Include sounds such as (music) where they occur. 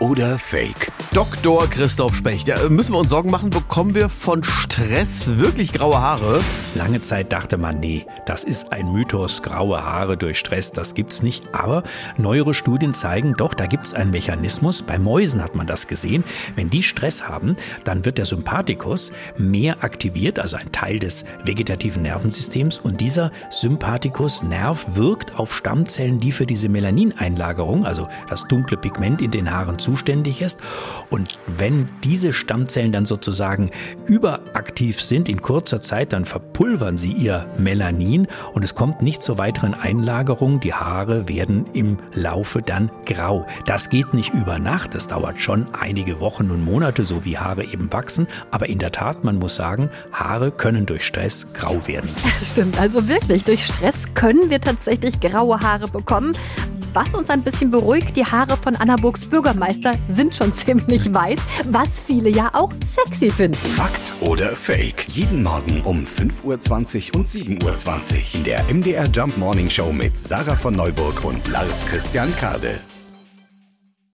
oder Fake? Dr. Christoph Specht. Ja, müssen wir uns Sorgen machen, bekommen wir von Stress wirklich graue Haare? Lange Zeit dachte man, nee, das ist ein Mythos, graue Haare durch Stress, das gibt's nicht. Aber neuere Studien zeigen, doch, da gibt's einen Mechanismus. Bei Mäusen hat man das gesehen. Wenn die Stress haben, dann wird der Sympathikus mehr aktiviert, also ein Teil des vegetativen Nervensystems. Und dieser Sympathikus-Nerv wirkt auf Stammzellen, die für diese Melanineinlagerung, also das dunkle Pigment in den Haaren, zuständig ist. Und wenn diese Stammzellen dann sozusagen überaktiv sind in kurzer Zeit, dann verpulvern sie ihr Melanin und es kommt nicht zur weiteren Einlagerung. Die Haare werden im Laufe dann grau. Das geht nicht über Nacht, das dauert schon einige Wochen und Monate, so wie Haare eben wachsen. Aber in der Tat, man muss sagen, Haare können durch Stress grau werden. (laughs) Stimmt, also wirklich, durch Stress können wir tatsächlich graue Haare bekommen. Was uns ein bisschen beruhigt, die Haare von Annaburgs Bürgermeister sind schon (laughs) ziemlich weiß, was viele ja auch sexy finden. Fakt oder Fake? Jeden Morgen um 5.20 Uhr und 7.20 Uhr in der MDR Jump Morning Show mit Sarah von Neuburg und Lars Christian Kade.